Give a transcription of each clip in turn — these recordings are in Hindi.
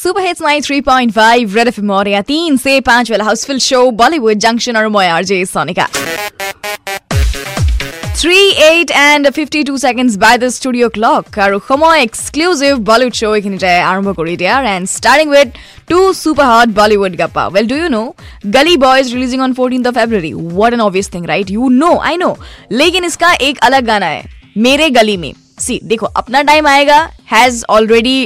सुपर हिट्स 93.5 रेड एफएम और या तीन से पांच वाला हाउसफुल शो बॉलीवुड जंक्शन और मैं RJ Sonika three eight and fifty two seconds by the studio' clock আৰু সময় এক্সক্লুজিভ বলিউড শ্ব' এইখিনিতে আৰম্ভ কৰি দিয়া and starting with two super hot Bollywood gappa well do you know Gully Boys releasing on fourteen of February what an obvious thing right you know I know लेकिन इसका एक अलग गाना है मेरे गली में सी देखो अपना टाइम आएगा has already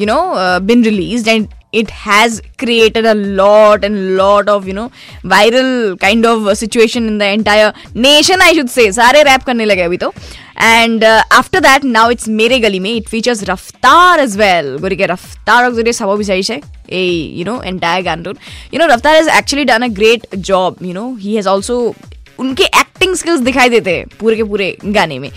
you know uh, been released and it has created a lot and lot of you know viral kind of uh, situation in the entire nation i should say सारे rap करने लगे अभी तो and uh, after that now it's मेरे गली में it features Raftar as well গতিকে Raftarক যদি চাব বিচাৰিছে এই you know entire গানটোত you know Raftar has actually done a great job you know he has also उनके एक्टिंग स्किल्स दिखाई देते हैं पूरे के पूरे गाने में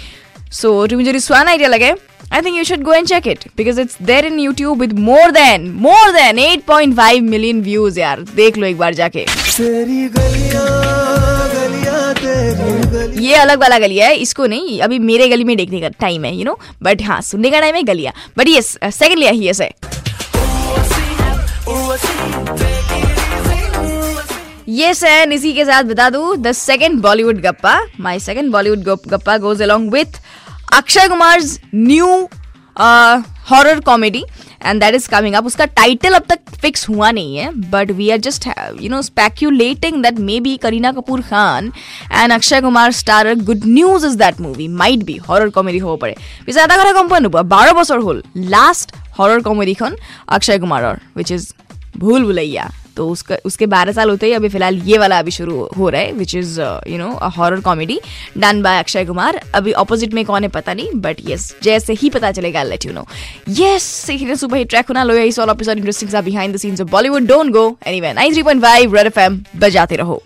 So, to me, just one idea lage. I think you should go and check it because it's there in YouTube with more than more than 8.5 million views यार देख लो एक बार जाके तेरी गलिया, गलिया, तेरी गलिया। ये अलग वाला गलिया है इसको नहीं अभी मेरे गली में देखने का टाइम है यू नो बट हाँ सुनने का टाइम है गलिया बट यस सेकंड लिया ही ऐसे Yes, and इसी के साथ बता दू द सेकेंड बॉलीवुड गप्पा my second Bollywood Gappa goes along with Akshay Kumar new horror comedy and that is coming up उसका टाइटल अब तक फिक्स हुआ नहीं है but we are just you know speculating that maybe Kareena Kapoor Khan and Akshay Kumar star good news is that movie might भी हॉरर कॉमेडी हो पड़े. পিছে आधा घर গম पा बारह बस हल last last comedy Akshay Kumar which is भूल ভুল तो उसका, उसके बारह साल होते ही अभी फ़िलहाल ये वाला अभी शुरू हो रहा है which is you know a horror comedy done by Akshay Kumar अभी ऑपोजिट में कौन है पता नहीं बट यस जैसे ही पता चलेगा let you know yes super hit track होना, लो इस all episode interesting behind the scenes of Bollywood don't go anyway 93.5 red FM बजाते रहो.